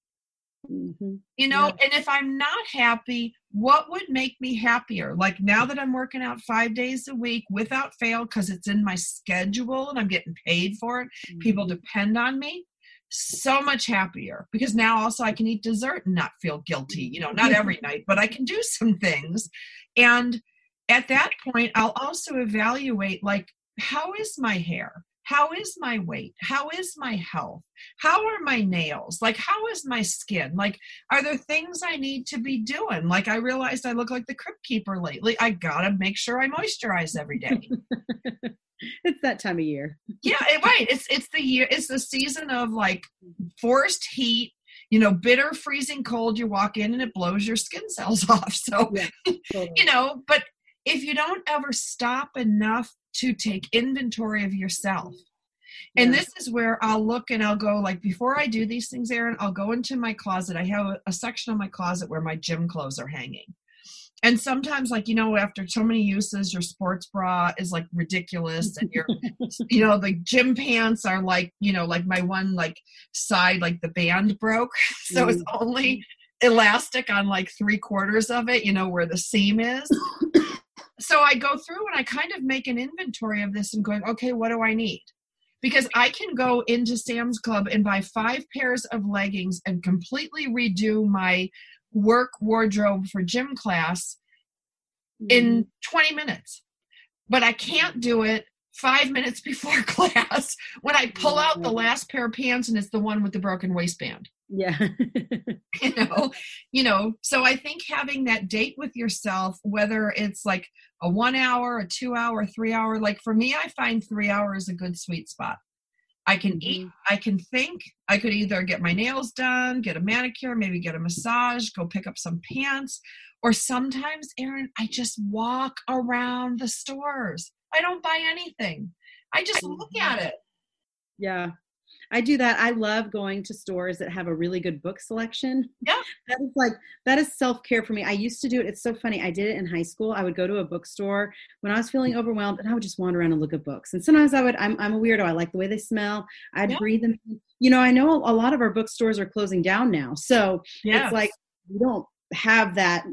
Mhm. You know, Yeah. and if I'm not happy, what would make me happier? Like now that I'm working out five days a week without fail because it's in my schedule and I'm getting paid for it, people depend on me. So much happier because now also I can eat dessert and not feel guilty. You know, not every night, but I can do some things. And at that point, I'll also evaluate like, how is my hair? How is my weight? How is my health? How are my nails? Like, how is my skin? Like, are there things I need to be doing? Like, I realized I look like the crypt keeper lately. I gotta make sure I moisturize every day. It's that time of year. yeah, it- right. It's it's the year. It's the season of like forced heat. You know, bitter, freezing cold. You walk in and it blows your skin cells off. So Yeah, totally. you know, but if you don't ever stop enough to take inventory of yourself, and Yeah. this is where I'll look and I'll go like before I do these things, Erin, I'll go into my closet. I have a, a section of my closet where my gym clothes are hanging. And sometimes, like, you know, after so many uses, your sports bra is like ridiculous, and your, you know, the gym pants are like, you know, like my one like side, like the band broke. So it's mm-hmm. only elastic on like three quarters of it, you know, where the seam is. so I go through and I kind of make an inventory of this and going, okay, what do I need? Because I can go into Sam's Club and buy five pairs of leggings and completely redo my work wardrobe for gym class Mm-hmm. in 20 minutes. But I can't do it five minutes before class when I pull out the last pair of pants and it's the one with the broken waistband. Yeah. you know, you know, so I think having that date with yourself, whether it's like a one hour, a two hour, three hour, like for me, I find three hours a good sweet spot. I can mm-hmm. eat, I can think, I could either get my nails done, get a manicure, maybe get a massage, go pick up some pants, or sometimes, Erin, I just walk around the stores. I don't buy anything. I just look at it. Yeah. I do that. I love going to stores that have a really good book selection. Yeah. That is like that is self-care for me. I used to do it. It's so funny. I did it in high school. I would go to a bookstore when I was feeling mm-hmm. overwhelmed and I would just wander around and look at books. And sometimes I would I'm I'm a weirdo. I like the way they smell. I'd yeah. breathe them. You know, I know a lot of our bookstores are closing down now. So yes. it's like we don't have that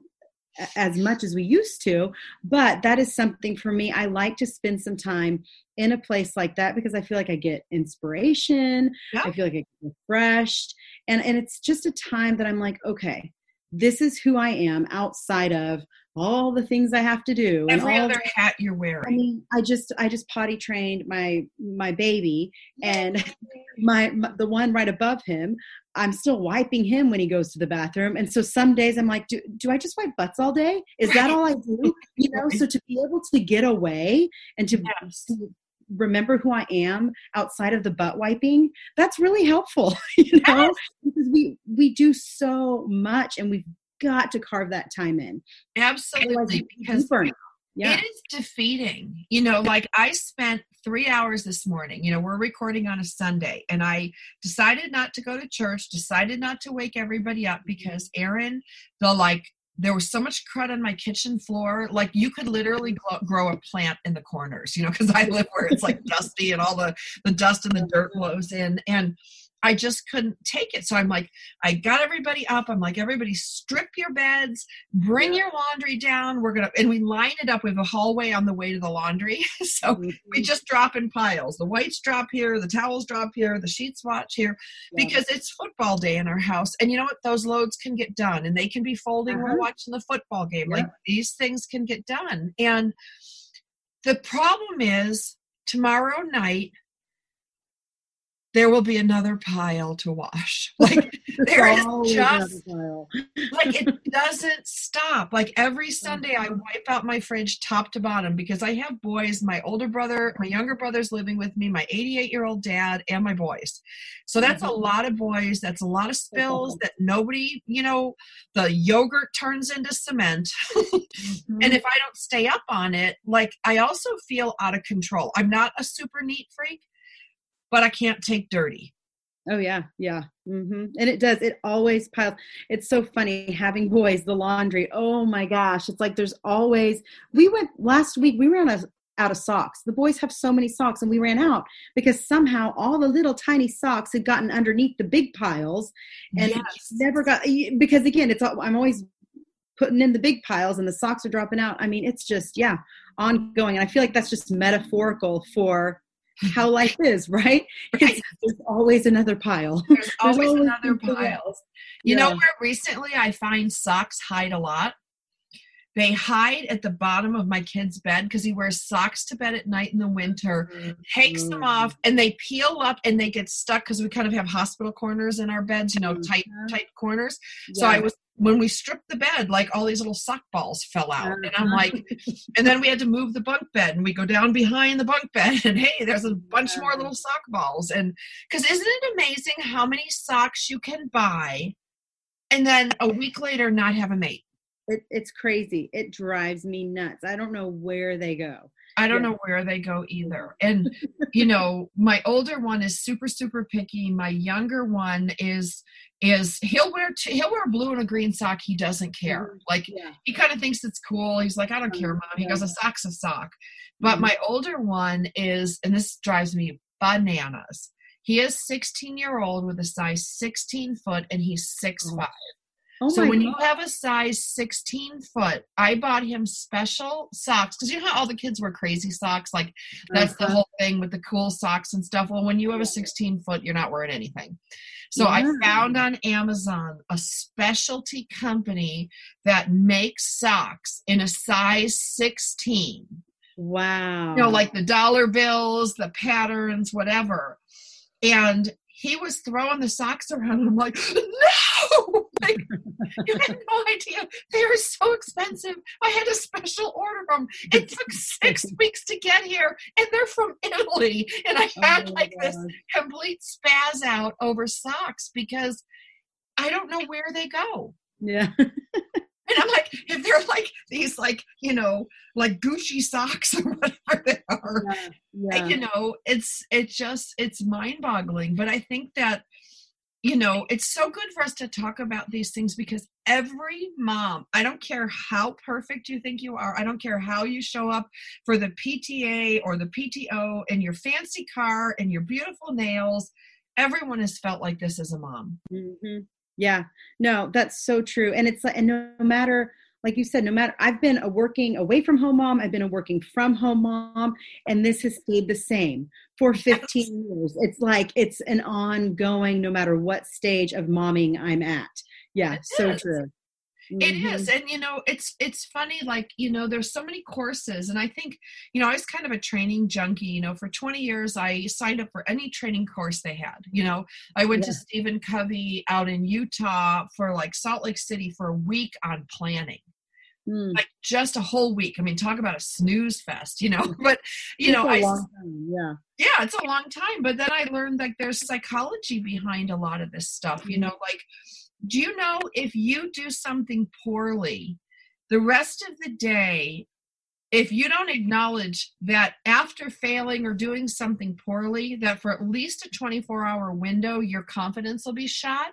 as much as we used to but that is something for me. I like to spend some time in a place like that because i feel like i get inspiration. Yeah. i feel like i get refreshed. And and it's just a time that i'm like okay this is who i am outside of all the things i have to do every other the, hat you're wearing i mean i just i just potty trained my my baby and my, my the one right above him I'm still wiping him when he goes to the bathroom. And so some days I'm like, do, do I just wipe butts all day? Is that all I do? You know, so to be able to get away and to, remember who I am outside of the butt wiping, that's really helpful, you know, yes. because we, we do so much and we've got to carve that time in. Absolutely. Because yeah. it is defeating. You know, like I spent three hours this morning. You know, we're recording on a Sunday, and I decided not to go to church, decided not to wake everybody up mm-hmm. because Erin, the like, there was so much crud on my kitchen floor. Like you could literally grow a plant in the corners, you know, because I live where it's like dusty and all the the dust and the dirt blows in. And I just couldn't take it. So I'm like, I got everybody up. I'm like, everybody strip your beds, bring your laundry down. We're going to, and we line it up. Have a hallway on the way to the laundry. so mm-hmm. we just drop in piles. The whites drop here, the towels drop here, the sheets watch here, yeah. because it's football day in our house. And you know what? Those loads can get done and they can be folding uh-huh. while watching the football game. Yeah. Like these things can get done. And the problem is tomorrow night, there will be another pile to wash. Like there is just like it doesn't stop. Like every Sunday I wipe out my fridge top to bottom because I have boys, my older brother, my younger brother's living with me, my 88 year old dad, and my boys. So that's mm-hmm. a lot of boys. That's a lot of spills that nobody, you know, the yogurt turns into cement. mm-hmm. And if I don't stay up on it, like I also feel out of control. I'm not a super neat freak but I can't take dirty. Oh yeah, yeah, mm-hmm. and it does. It always piles. It's so funny having boys. The laundry. Oh my gosh, it's like there's always. We went last week. We ran a, out of socks. The boys have so many socks, and we ran out because somehow all the little tiny socks had gotten underneath the big piles, and yes. never got. Because again, it's I'm always putting in the big piles, and the socks are dropping out. I mean, it's just yeah, ongoing, and I feel like that's just metaphorical for how life is, right? there's always another pile. There's always, there's always another pile. You yeah. know where recently I find socks hide a lot? They hide at the bottom of my kid's bed because he wears socks to bed at night in the winter, mm-hmm. takes them off, and they peel up and they get stuck because we kind of have hospital corners in our beds, you know, mm-hmm. tight, tight corners. Yeah. So I was when we stripped the bed, like all these little sock balls fell out. And I'm like, uh-huh. and then we had to move the bunk bed and we go down behind the bunk bed and hey, there's a bunch more little sock balls. And because isn't it amazing how many socks you can buy and then a week later not have a mate? It, it's crazy. It drives me nuts. I don't know where they go. I don't yeah. know where they go either. And you know, my older one is super super picky. My younger one is is he'll wear t- he'll wear blue and a green sock. He doesn't care. Mm-hmm. Like yeah. he kind of thinks it's cool. He's like, I don't care, mom. He goes, a sock's a sock. But mm-hmm. my older one is, and this drives me bananas. He is 16 year old with a size 16 foot, and he's six oh. five. Oh so when God. you have a size 16 foot, I bought him special socks because you know how all the kids wear crazy socks? Like that's uh-huh. the whole thing with the cool socks and stuff. Well, when you have a 16 foot, you're not wearing anything. So yeah. I found on Amazon a specialty company that makes socks in a size 16 Wow. You know, like the dollar bills, the patterns, whatever. And he was throwing the socks around. And I'm like, no! Like, you had no idea. They are so expensive. I had a special order them. It took six weeks to get here, and they're from Italy. And I oh had Oh, like this complete spaz out over socks because I don't know where they go. Yeah. And I'm like, if they're like these, like, you know, like Gucci socks or whatever they are, Yeah. you know it's it's just it's mind boggling but i think that you know it's so good for us to talk about these things because every mom i don't care how perfect you think you are i don't care how you show up for the pta or the pto in your fancy car and your beautiful nails everyone has felt like this as a mom. Hmm Yeah, no, that's so true. And it's like, and no matter, like you said, no matter, I've been a working away from home mom, I've been a working from home mom, and this has stayed the same for 15 years. It's like it's an ongoing, no matter what stage of momming I'm at. Yeah, It so is. true. It Mhm. is, and you know, it's it's funny. Like you know, there's so many courses, and I think you know, I was kind of a training junkie. You know, for 20 years, I signed up for any training course they had. You know, I went to Stephen Covey out in Utah for like Salt Lake City for a week on planning, Mm. like just a whole week. I mean, talk about a snooze fest, you know. But you know, It's I long time, yeah. yeah it's a long time but then i learned like there's psychology behind a lot of this stuff you know like do you know if you do something poorly the rest of the day if you don't acknowledge that after failing or doing something poorly that for at least a 24 hour window your confidence will be shot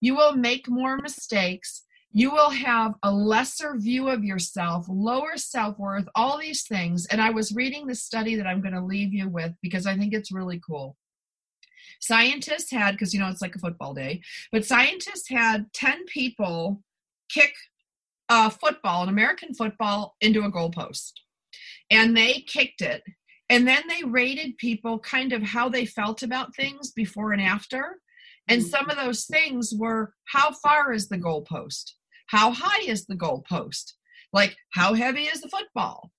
you will make more mistakes you will have a lesser view of yourself, lower self worth, all these things. And I was reading the study that I'm going to leave you with because I think it's really cool. Scientists had, because you know it's like a football day, but scientists had 10 people kick a football, an American football, into a goalpost. And they kicked it. And then they rated people kind of how they felt about things before and after. And mm. some of those things were how far is the goalpost? How high is the goalpost? Like, how heavy is the football?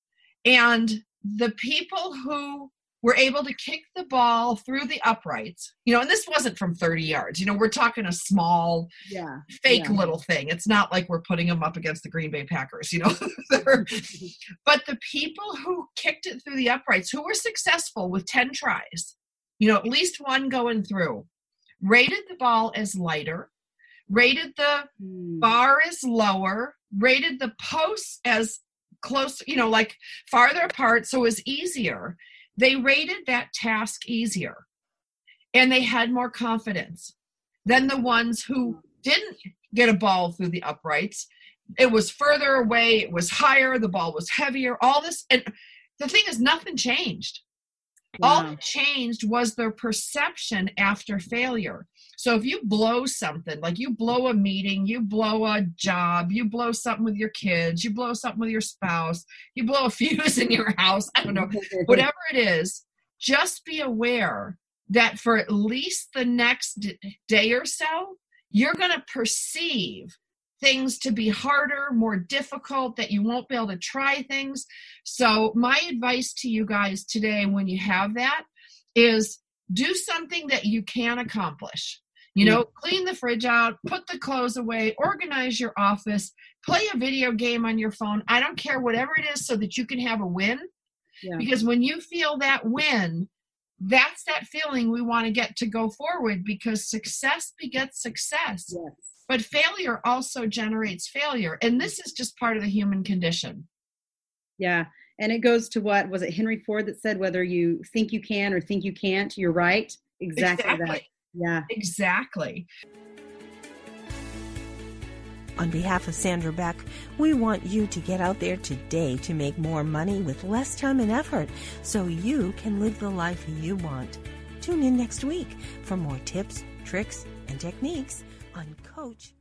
And the people who were able to kick the ball through the uprights, you know, and this wasn't from 30 yards, you know, we're talking a small, Yeah. fake Yeah. little thing. It's not like we're putting them up against the Green Bay Packers, you know. But the people who kicked it through the uprights, who were successful with 10 tries, you know, at least one going through, rated the ball as lighter, rated the Mm. bar as lower, rated the posts as close, you know, like farther apart, so it was easier. They rated that task easier and they had more confidence than the ones who didn't get a ball through the uprights. It was further away, it was higher, the ball was heavier, all this. And the thing is, nothing changed. All that changed was their perception after failure. So if you blow something, like you blow a meeting, you blow a job, you blow something with your kids, you blow something with your spouse, you blow a fuse in your house, I don't know, whatever it is, just be aware that for at least the next day or so, you're going to perceive things to be harder, more difficult, that you won't be able to try things. So, my advice to you guys today, when you have that, is do something that you can accomplish. You know, clean the fridge out, put the clothes away, organize your office, play a video game on your phone. I don't care, whatever it is, so that you can have a win. Yeah. Because when you feel that win, that's that feeling we want to get to go forward because success begets success. Yes. But failure also generates failure. And this is just part of the human condition. Yeah. And it goes to what was it Henry Ford that said whether you think you can or think you can't, you're right. Exactly, that. Yeah. Exactly. On behalf of Sandra Beck, we want you to get out there today to make more money with less time and effort so you can live the life you want. Tune in next week for more tips, tricks, and techniques on Coach